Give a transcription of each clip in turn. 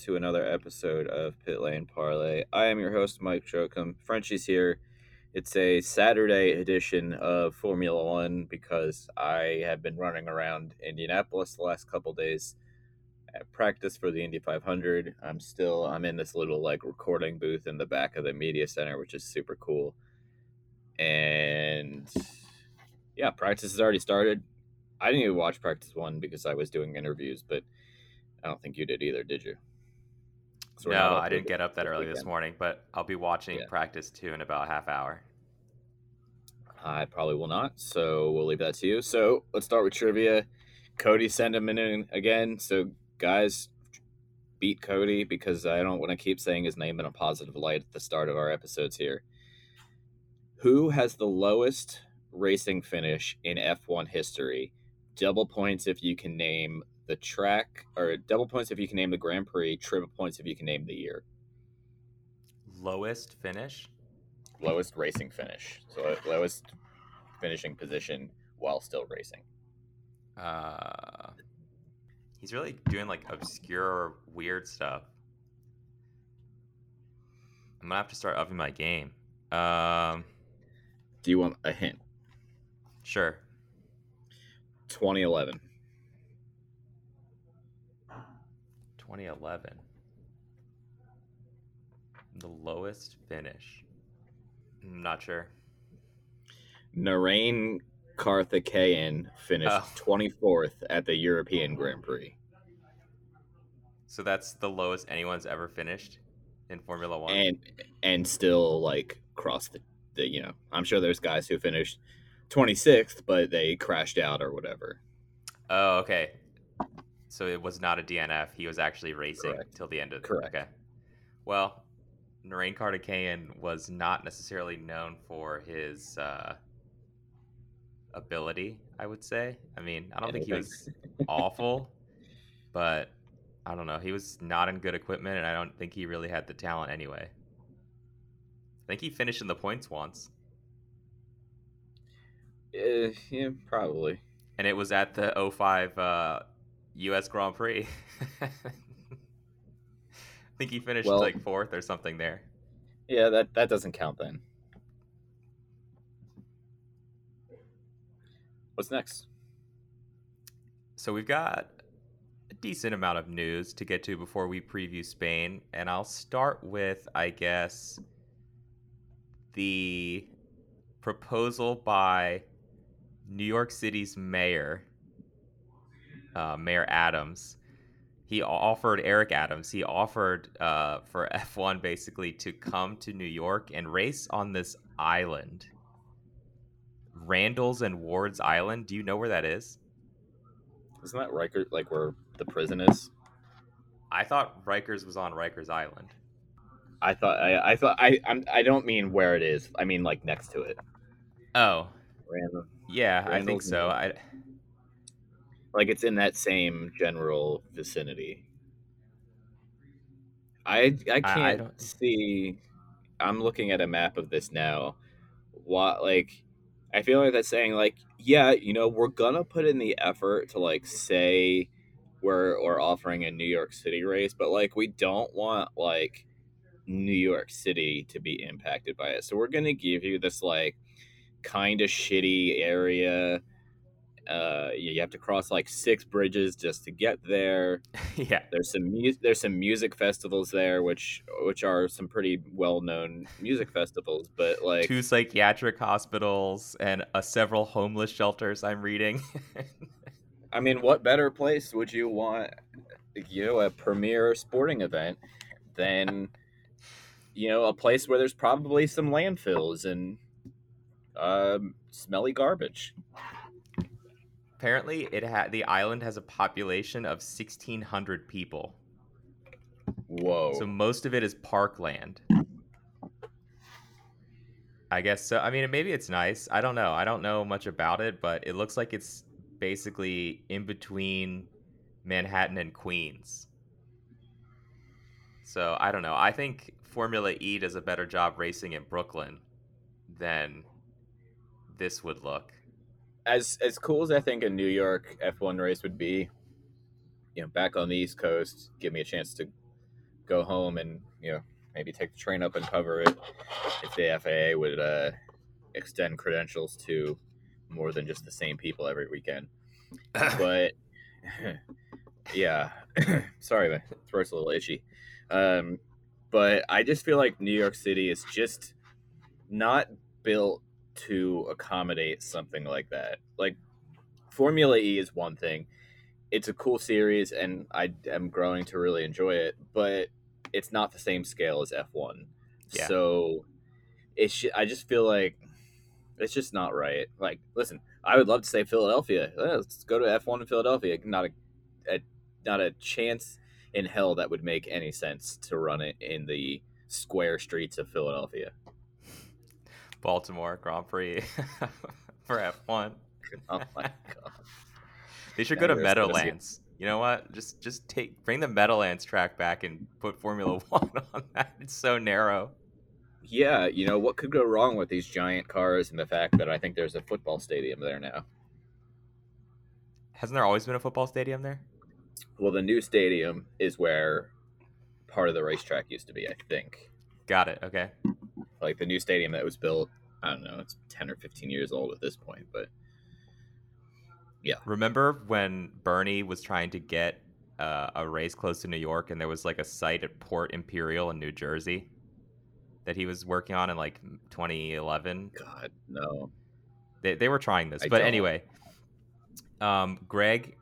to another episode of Pit Lane Parlay. I am your host, Mike Jokum. Frenchie's here. It's a Saturday edition of Formula One because I have been running around Indianapolis the last couple days at practice for the Indy 500. I'm still I'm in this little like recording booth in the back of the media center, which is super cool. And yeah, practice has already started. I didn't even watch practice one because I was doing interviews, but I don't think you did either, did you? So no, I didn't get up that early this morning, but I'll be watching yeah. practice two in about a half hour. I probably will not, so we'll leave that to you. So let's start with trivia. Cody sent him in again. So guys, beat Cody because I don't want to keep saying his name in a positive light at the start of our episodes here. Who has the lowest racing finish in F1 history? Double points if you can name the track, or double points if you can name the Grand Prix, triple points if you can name the year. Lowest finish? Lowest racing finish. So lowest finishing position while still racing. Uh, he's really doing like obscure, weird stuff. I'm gonna have to start upping my game. Um, Do you want a hint? Sure. 2011. 2011. The lowest finish. I'm not sure. Narain Karthikeyan finished oh. 24th at the European Grand Prix. So that's the lowest anyone's ever finished in Formula One, and and still like cross the, the you know I'm sure there's guys who finished 26th, but they crashed out or whatever. Oh, okay. So it was not a DNF. He was actually racing Correct. till the end of the Correct. Okay. Well, Narain Karthikeyan was not necessarily known for his uh, ability, I would say. I mean, I don't think he was awful, but I don't know. He was not in good equipment, and I don't think he really had the talent anyway. I think he finished in the points once. Uh, yeah, probably. And it was at the 05 uh, U.S. Grand Prix. I think he finished well, like fourth or something there. Yeah, that that doesn't count then. What's next? So we've got a decent amount of news to get to before we preview Spain, and I'll start with, I guess, the proposal by New York City's mayor uh, Mayor Adams. He offered Eric Adams. He offered uh, for F1 basically to come to New York and race on this island, Randall's and Ward's Island. Do you know where that is? Isn't that Riker like where the prison is? I thought Rikers was on Rikers Island. I thought I, I thought I I'm, I don't mean where it is. I mean like next to it. Oh. Randall. Yeah, Randall's I think so. I like it's in that same general vicinity. I I can't I, I see. I'm looking at a map of this now. What like I feel like that's saying like yeah, you know, we're gonna put in the effort to like say we're we're offering a New York City race, but like we don't want like New York City to be impacted by it. So we're gonna give you this like kind of shitty area uh, you have to cross like six bridges just to get there. yeah, there's some mu- there's some music festivals there, which which are some pretty well known music festivals. But like two psychiatric hospitals and uh, several homeless shelters. I'm reading. I mean, what better place would you want? You know, a premier sporting event than you know a place where there's probably some landfills and um, smelly garbage. Apparently, it had the island has a population of sixteen hundred people. Whoa! So most of it is parkland. I guess so. I mean, maybe it's nice. I don't know. I don't know much about it, but it looks like it's basically in between Manhattan and Queens. So I don't know. I think Formula E does a better job racing in Brooklyn than this would look as as cool as I think a New York F1 race would be, you know, back on the East Coast, give me a chance to go home and you know maybe take the train up and cover it if the FIA would uh, extend credentials to more than just the same people every weekend. but yeah, sorry, my throat's a little itchy. Um, but I just feel like New York City is just not built to accommodate something like that. Like Formula E is one thing. It's a cool series and I am growing to really enjoy it, but it's not the same scale as F1. Yeah. So it's I just feel like it's just not right. Like listen, I would love to say Philadelphia. Let's go to F1 in Philadelphia. Not a, a not a chance in hell that would make any sense to run it in the square streets of Philadelphia. Baltimore Grand Prix for F1. Oh my god. they should go to Meadowlands. You know what? Just just take bring the Meadowlands track back and put Formula 1 on that. It's so narrow. Yeah, you know what could go wrong with these giant cars and the fact that I think there's a football stadium there now. Hasn't there always been a football stadium there? Well, the new stadium is where part of the racetrack used to be, I think. Got it. Okay. Like the new stadium that was built, I don't know, it's 10 or 15 years old at this point, but yeah. Remember when Bernie was trying to get uh, a race close to New York and there was like a site at Port Imperial in New Jersey that he was working on in like 2011? God, no. They, they were trying this. I but don't. anyway, um, Greg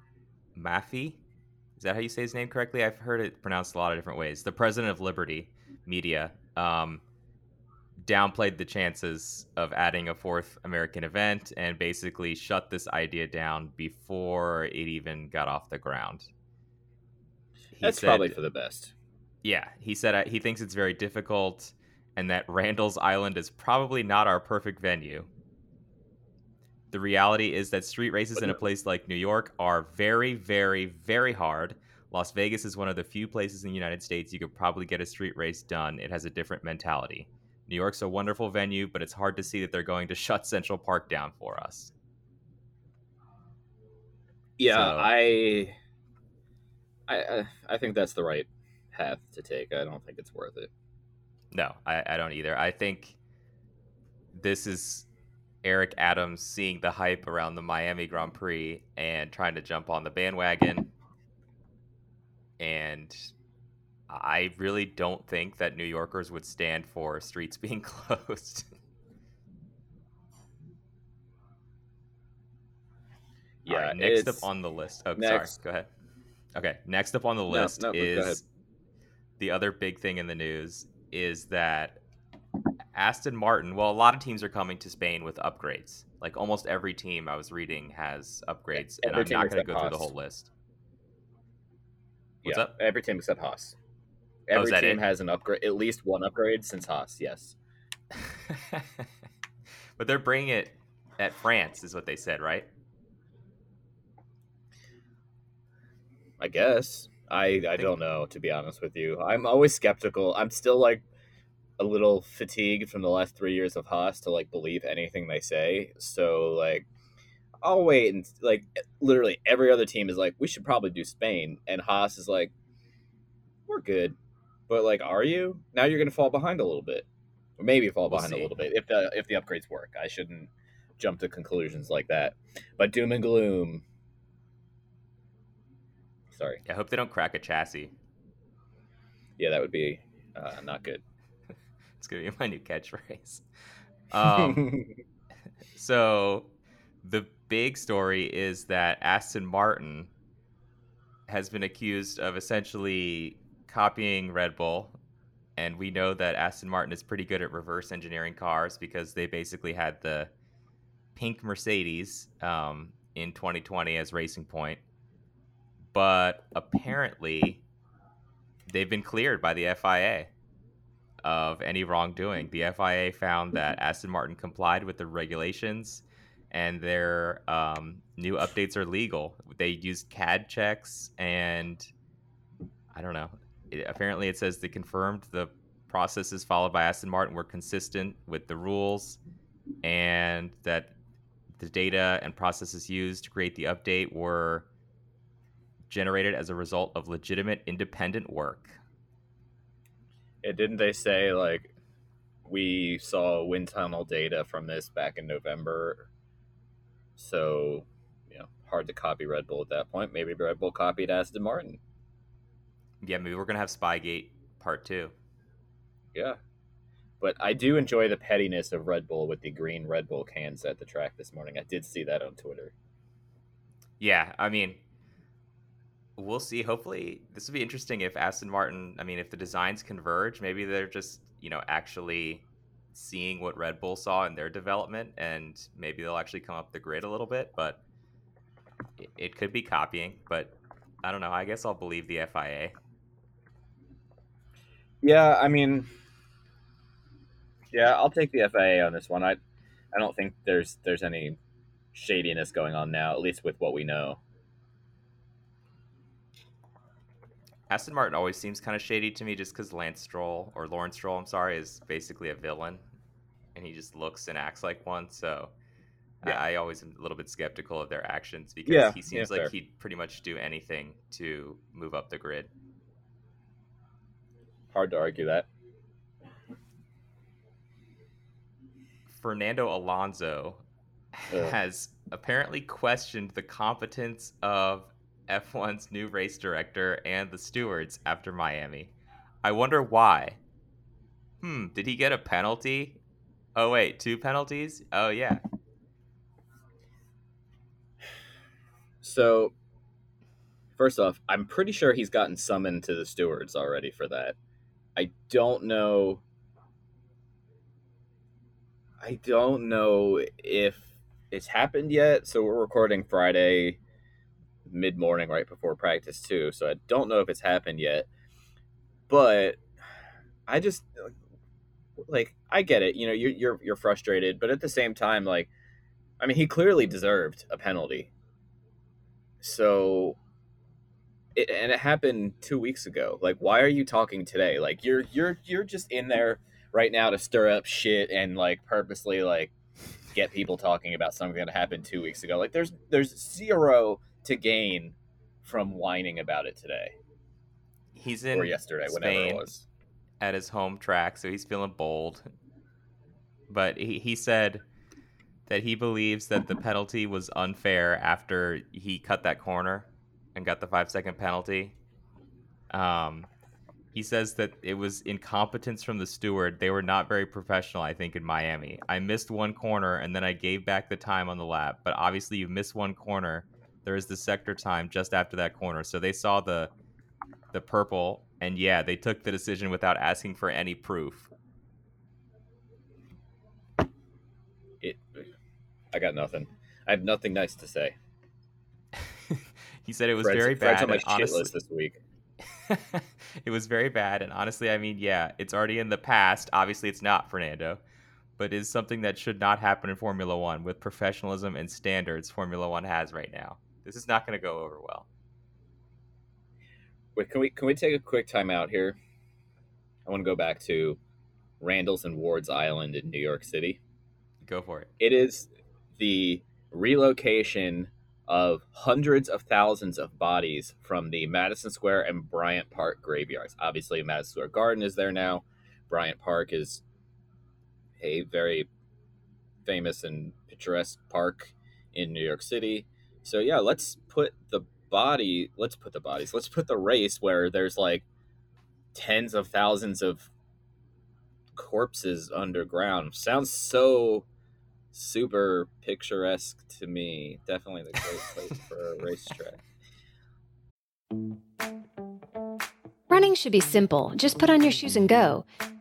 Maffei is that how you say his name correctly? I've heard it pronounced a lot of different ways. The president of Liberty Media um, downplayed the chances of adding a fourth American event and basically shut this idea down before it even got off the ground. He That's said, probably for the best. Yeah, he said uh, he thinks it's very difficult and that Randall's Island is probably not our perfect venue. The reality is that street races in a place like New York are very, very, very hard. Las Vegas is one of the few places in the United States you could probably get a street race done. It has a different mentality. New York's a wonderful venue, but it's hard to see that they're going to shut Central Park down for us. Yeah, so, I, I, I think that's the right path to take. I don't think it's worth it. No, I, I don't either. I think this is Eric Adams seeing the hype around the Miami Grand Prix and trying to jump on the bandwagon. And I really don't think that New Yorkers would stand for streets being closed. yeah. Right, next up on the list. Oh, next. sorry. Go ahead. Okay. Next up on the list no, no, is the other big thing in the news is that Aston Martin, well, a lot of teams are coming to Spain with upgrades. Like almost every team I was reading has upgrades, every and I'm not going to go Haas. through the whole list. What's yeah, up? Every team except Haas. Oh, every oh, team it? has an upgrade, at least one upgrade since Haas. Yes. but they're bringing it at France, is what they said, right? I guess. I I don't know to be honest with you. I'm always skeptical. I'm still like a little fatigued from the last three years of Haas to like believe anything they say. So like, I'll wait and like literally every other team is like, we should probably do Spain, and Haas is like, we're good, but like, are you? Now you're gonna fall behind a little bit, or maybe fall we'll behind see. a little bit if the if the upgrades work. I shouldn't jump to conclusions like that, but doom and gloom. Sorry. I hope they don't crack a chassis. Yeah, that would be uh, not good. It's gonna be my new catchphrase. Um, so the big story is that Aston Martin has been accused of essentially copying Red Bull. And we know that Aston Martin is pretty good at reverse engineering cars because they basically had the pink Mercedes um, in 2020 as Racing Point. But apparently, they've been cleared by the FIA of any wrongdoing. The FIA found that Aston Martin complied with the regulations and their um, new updates are legal. They used CAD checks and I don't know. It, apparently, it says they confirmed the processes followed by Aston Martin were consistent with the rules and that the data and processes used to create the update were generated as a result of legitimate independent work. Yeah, didn't they say like we saw wind tunnel data from this back in November? So, you know, hard to copy Red Bull at that point. Maybe Red Bull copied Aston Martin. Yeah, maybe we're gonna have Spygate part two. Yeah. But I do enjoy the pettiness of Red Bull with the green Red Bull cans at the track this morning. I did see that on Twitter. Yeah, I mean, we'll see. Hopefully, this will be interesting if Aston Martin, I mean, if the designs converge, maybe they're just, you know, actually seeing what Red Bull saw in their development and maybe they'll actually come up the grid a little bit, but it, it could be copying, but I don't know. I guess I'll believe the FIA. Yeah, I mean, yeah, I'll take the FIA on this one. I, I don't think there's there's any shadiness going on now, at least with what we know. Aston Martin always seems kind of shady to me, just because Lance Stroll or Lawrence Stroll, I'm sorry, is basically a villain, and he just looks and acts like one. So yeah. I, I, always am a little bit skeptical of their actions because yeah, he seems yeah, like fair. he'd pretty much do anything to move up the grid. Hard to argue that. Fernando Alonso has apparently questioned the competence of F1's new race director and the stewards after Miami. I wonder why. Hmm, did he get a penalty? Oh, wait, two penalties? Oh, yeah. So, first off, I'm pretty sure he's gotten summoned to the stewards already for that. I don't know. I don't know if it's happened yet. So we're recording Friday mid morning right before practice too. So I don't know if it's happened yet. But I just like I get it. You know, you're you're you're frustrated, but at the same time, like, I mean, he clearly deserved a penalty. So, it, and it happened two weeks ago. Like, why are you talking today? Like, you're you're you're just in there right now to stir up shit and like purposely like get people talking about something that happened two weeks ago. Like there's there's zero to gain from whining about it today. He's in or yesterday, Spain whenever it was. At his home track, so he's feeling bold. But he, he said that he believes that the penalty was unfair after he cut that corner and got the five second penalty. Um, he says that it was incompetence from the steward. They were not very professional, I think, in Miami. I missed one corner and then I gave back the time on the lap. But obviously, you miss one corner. There is the sector time just after that corner. So they saw the the purple, and yeah, they took the decision without asking for any proof. It, I got nothing. I have nothing nice to say. He said it was Fred's, very bad. Fred's on my honestly, list this week. it was very bad. And honestly, I mean, yeah, it's already in the past. Obviously, it's not Fernando, but is something that should not happen in Formula One with professionalism and standards Formula One has right now. This is not going to go over well. Wait, can we can we take a quick time out here? I want to go back to Randall's and Ward's Island in New York City. Go for it. It is the relocation of hundreds of thousands of bodies from the Madison Square and Bryant Park graveyards. Obviously, Madison Square Garden is there now. Bryant Park is a very famous and picturesque park in New York City. So yeah, let's put the body, let's put the bodies, let's put the race where there's like tens of thousands of corpses underground. Sounds so super picturesque to me. Definitely the great place for a racetrack. Running should be simple. Just put on your shoes and go.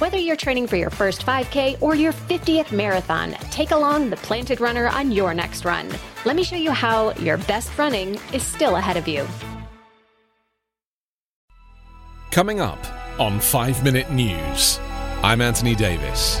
Whether you're training for your first 5K or your 50th marathon, take along the Planted Runner on your next run. Let me show you how your best running is still ahead of you. Coming up on 5 Minute News, I'm Anthony Davis.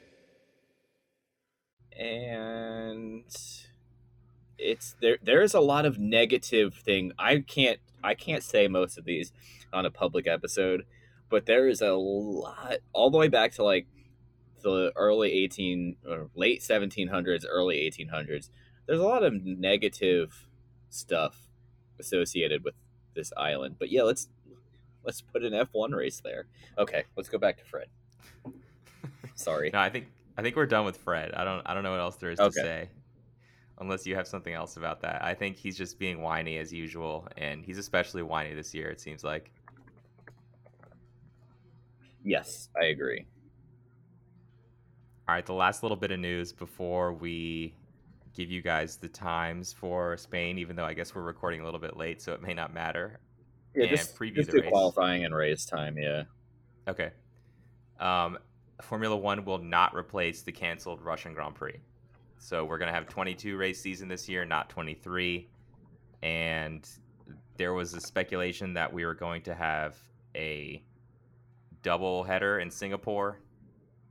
It's there there is a lot of negative thing i can't i can't say most of these on a public episode but there is a lot all the way back to like the early 18 or late 1700s early 1800s there's a lot of negative stuff associated with this island but yeah let's let's put an f1 race there. Okay let's go back to fred. Sorry. No i think i think we're done with fred. I don't i don't know what else there is okay. to say unless you have something else about that. I think he's just being whiny as usual, and he's especially whiny this year. It seems like. Yes, I agree. All right, the last little bit of news before we give you guys the times for Spain, even though I guess we're recording a little bit late, so it may not matter. Yeah, and just, preview just the qualifying and race time. Yeah. Okay. Um, Formula One will not replace the canceled Russian Grand Prix. So we're gonna have 22 race season this year, not 23. And there was a speculation that we were going to have a double header in Singapore,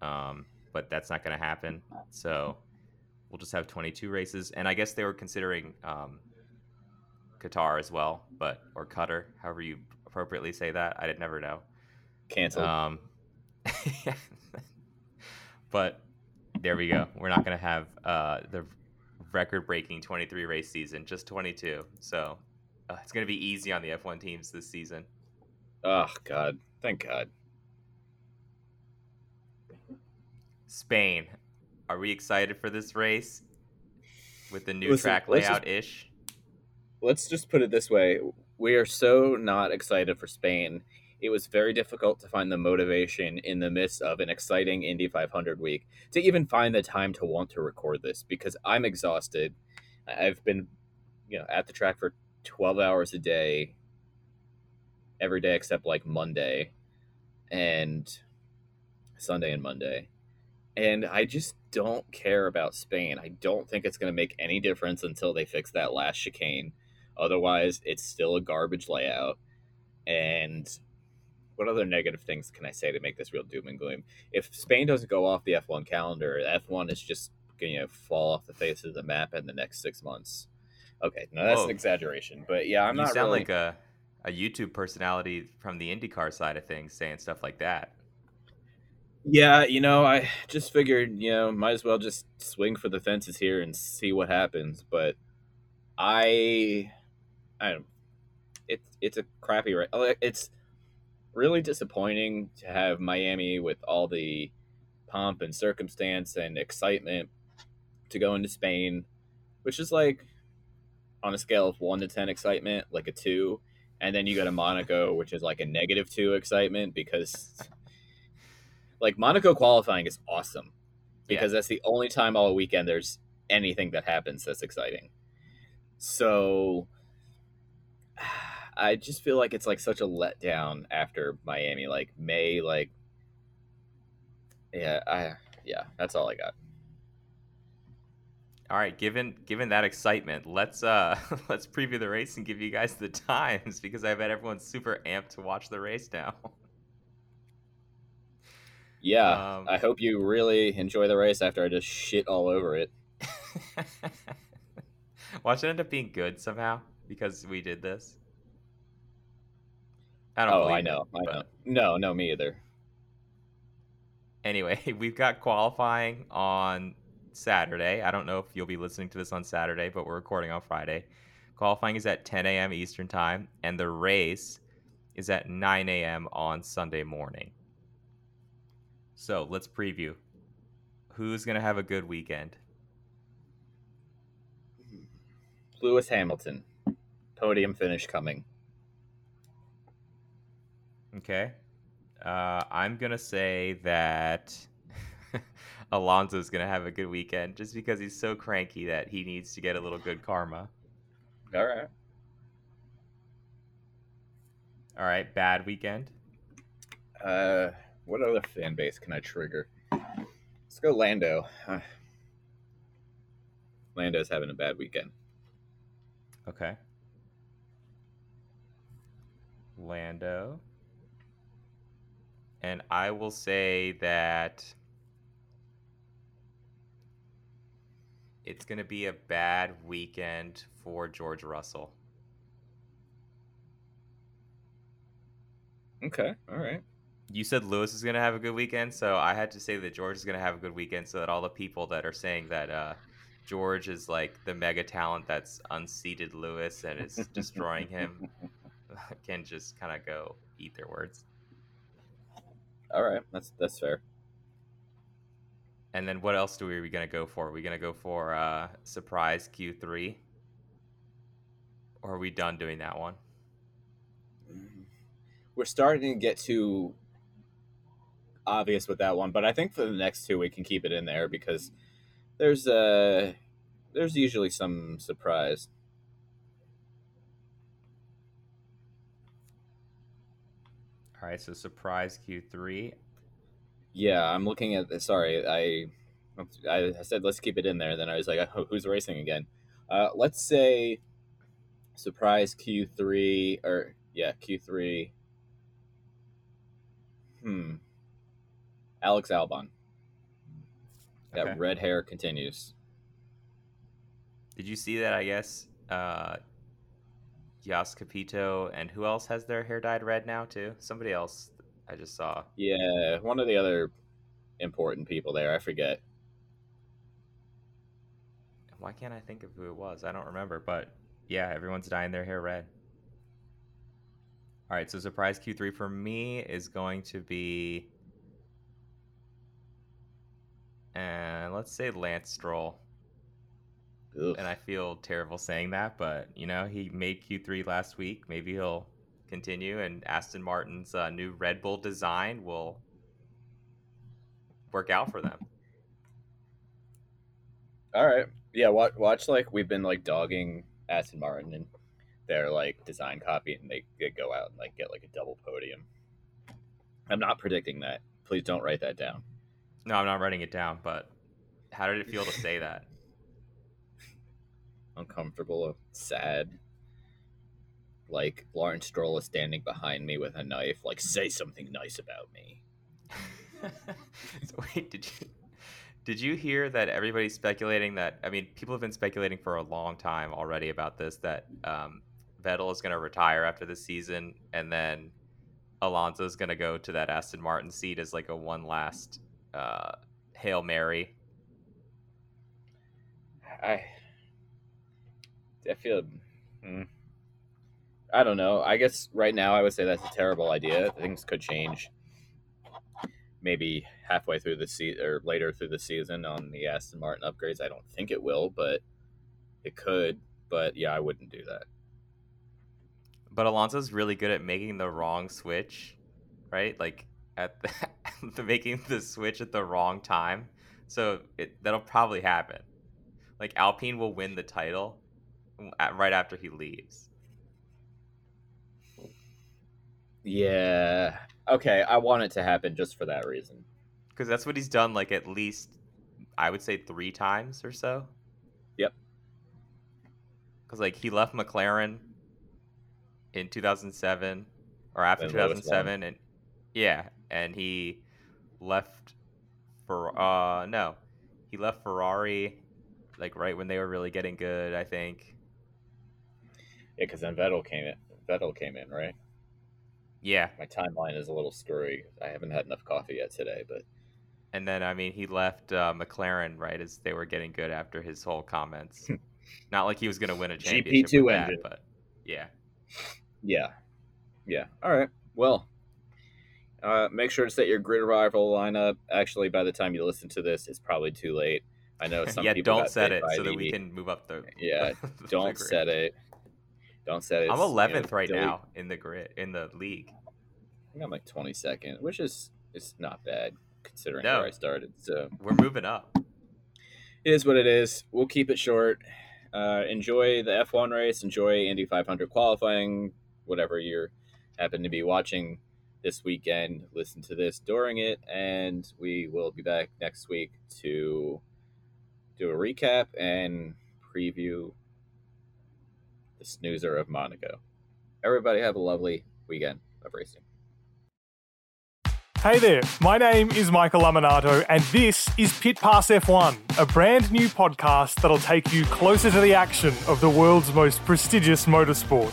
um, but that's not going to happen. So we'll just have 22 races, and I guess they were considering um, Qatar as well, but or Qatar, however you appropriately say that. I did never know. Canceled. Um, but there we go. We're not going to have uh, the record-breaking 23 race season, just 22. So uh, it's going to be easy on the F1 teams this season. Oh God! Thank God. Spain, are we excited for this race with the new Listen, track layout ish? Let's just put it this way: we are so not excited for Spain it was very difficult to find the motivation in the midst of an exciting Indy 500 week to even find the time to want to record this because I'm exhausted. I've been, you know, at the track for 12 hours a day every day except like Monday and Sunday and Monday. And I just don't care about Spain. I don't think it's going to make any difference until they fix that last chicane. Otherwise, it's still a garbage layout. And what other negative things can I say to make this real doom and gloom? If Spain doesn't go off the F1 calendar, F1 is just going to fall off the face of the map in the next six months. Okay, no, that's Whoa. an exaggeration, but yeah, I'm you not. sound really... like a a YouTube personality from the IndyCar side of things saying stuff like that. Yeah, you know, I just figured, you know, might as well just swing for the fences here and see what happens. But I, I don't. It's it's a crappy right. It's really disappointing to have Miami with all the pomp and circumstance and excitement to go into Spain, which is like on a scale of one to 10 excitement, like a two. And then you go to Monaco, which is like a negative two excitement because like Monaco qualifying is awesome because yeah. that's the only time all weekend there's anything that happens that's exciting. So I just feel like it's like such a letdown after Miami. Like May, like yeah, I yeah, that's all I got. All right, given given that excitement, let's uh let's preview the race and give you guys the times because I bet everyone's super amped to watch the race now. Yeah, um, I hope you really enjoy the race after I just shit all over it. Watch it end up being good somehow because we did this. I don't. Oh, I know. it, I know. No, no, me either. Anyway, we've got qualifying on Saturday. I don't know if you'll be listening to this on Saturday, but we're recording on Friday. Qualifying is at 10 a.m. Eastern Time, and the race is at 9 a.m. on Sunday morning. So let's preview. Who's going to have a good weekend? Lewis Hamilton, podium finish coming. Okay. Uh, I'm going to say that Alonso's going to have a good weekend just because he's so cranky that he needs to get a little good karma. All right. All right, bad weekend. Uh, what other fan base can I trigger? Let's go Lando. Uh, Lando's having a bad weekend. Okay. Lando. And I will say that it's going to be a bad weekend for George Russell. Okay. All right. You said Lewis is going to have a good weekend, so I had to say that George is going to have a good weekend so that all the people that are saying that uh, George is like the mega talent that's unseated Lewis and is destroying him can just kind of go eat their words. All right. That's that's fair. And then what else do we, are we going to go for? Are we going to go for uh, surprise Q3? Or are we done doing that one? We're starting to get too obvious with that one, but I think for the next two we can keep it in there because there's uh there's usually some surprise. All right, so surprise Q3. Yeah, I'm looking at this. Sorry, I I said let's keep it in there. Then I was like, "Oh, who's racing again? Uh, let's say surprise Q3 or yeah Q3. Hmm. Alex Albon. That Okay. red hair continues. Did you see that? I guess uh, Jost Capito and who else has their hair dyed red now too? Somebody else I just saw. Yeah, one of the other important people there. I forget. Why can't I think of who it was? I don't remember, but yeah, everyone's dyeing their hair red. All right, so surprise Q3 for me is going to be, and let's say Lance Stroll. Ugh. And I feel terrible saying that, but you know he made Q3 last week. Maybe he'll continue, and Aston Martin's uh, new Red Bull design will work out for them. All right. Yeah, watch, watch like we've been like dogging Aston Martin and their like design copy and they, they go out and like get like a double podium. I'm not predicting that. Please don't write that down. No, I'm not writing it down, but how did it feel to say that? Uncomfortable, sad. Like Lawrence Stroll is standing behind me with a knife, like say something nice about me. so wait, did you did you hear that everybody's speculating that? I mean, people have been speculating for a long time already about this that um, Vettel is going to retire after this season, and then Alonso is going to go to that Aston Martin seat as like a one last uh, hail mary. I I feel hmm. I don't know. I guess right now I would say that's a terrible idea. Things could change. Maybe halfway through the season or later through the season on the Aston Martin upgrades. I don't think it will, but it could. But yeah, I wouldn't do that. But Alonso's really good at making the wrong switch, right? Like at the, making the switch at the wrong time. So it, that'll probably happen. Like Alpine will win the title right after he leaves. Yeah. Okay, I want it to happen just for that reason. Because that's what he's done, like at least, I would say three times or so. Yep. Because like he left McLaren in 2007 or after Lewis 2007, and yeah, and he left for uh no, he left Ferrari like right when they were really getting good. I think. Yeah, because then Vettel came in. Vettel came in, right? Yeah. My timeline is a little screwy. I haven't had enough coffee yet today, but. And then I mean, he left uh, McLaren right as they were getting good after his whole comments. Not like he was going to win a championship GP2 with engine. that, but yeah. Yeah. Yeah. All right. Well, uh, make sure to set your grid rival lineup. Actually, by the time you listen to this, it's probably too late. I know some yeah, people. don't set it so that we can move up the. Yeah, the don't set it. Don't it. I'm 11th you know, right delete. now in the grid in the league. I think I'm like 22nd, which is is not bad considering no, where I started. So we're moving up. It is what it is. We'll keep it short. Uh, enjoy the F1 race. Enjoy Indy 500 qualifying. Whatever you're happen to be watching this weekend, listen to this during it, and we will be back next week to do a recap and preview the snoozer of Monaco. Everybody have a lovely weekend of racing. Hey there, my name is Michael Laminato, and this is Pit Pass F1, a brand new podcast that'll take you closer to the action of the world's most prestigious motorsport.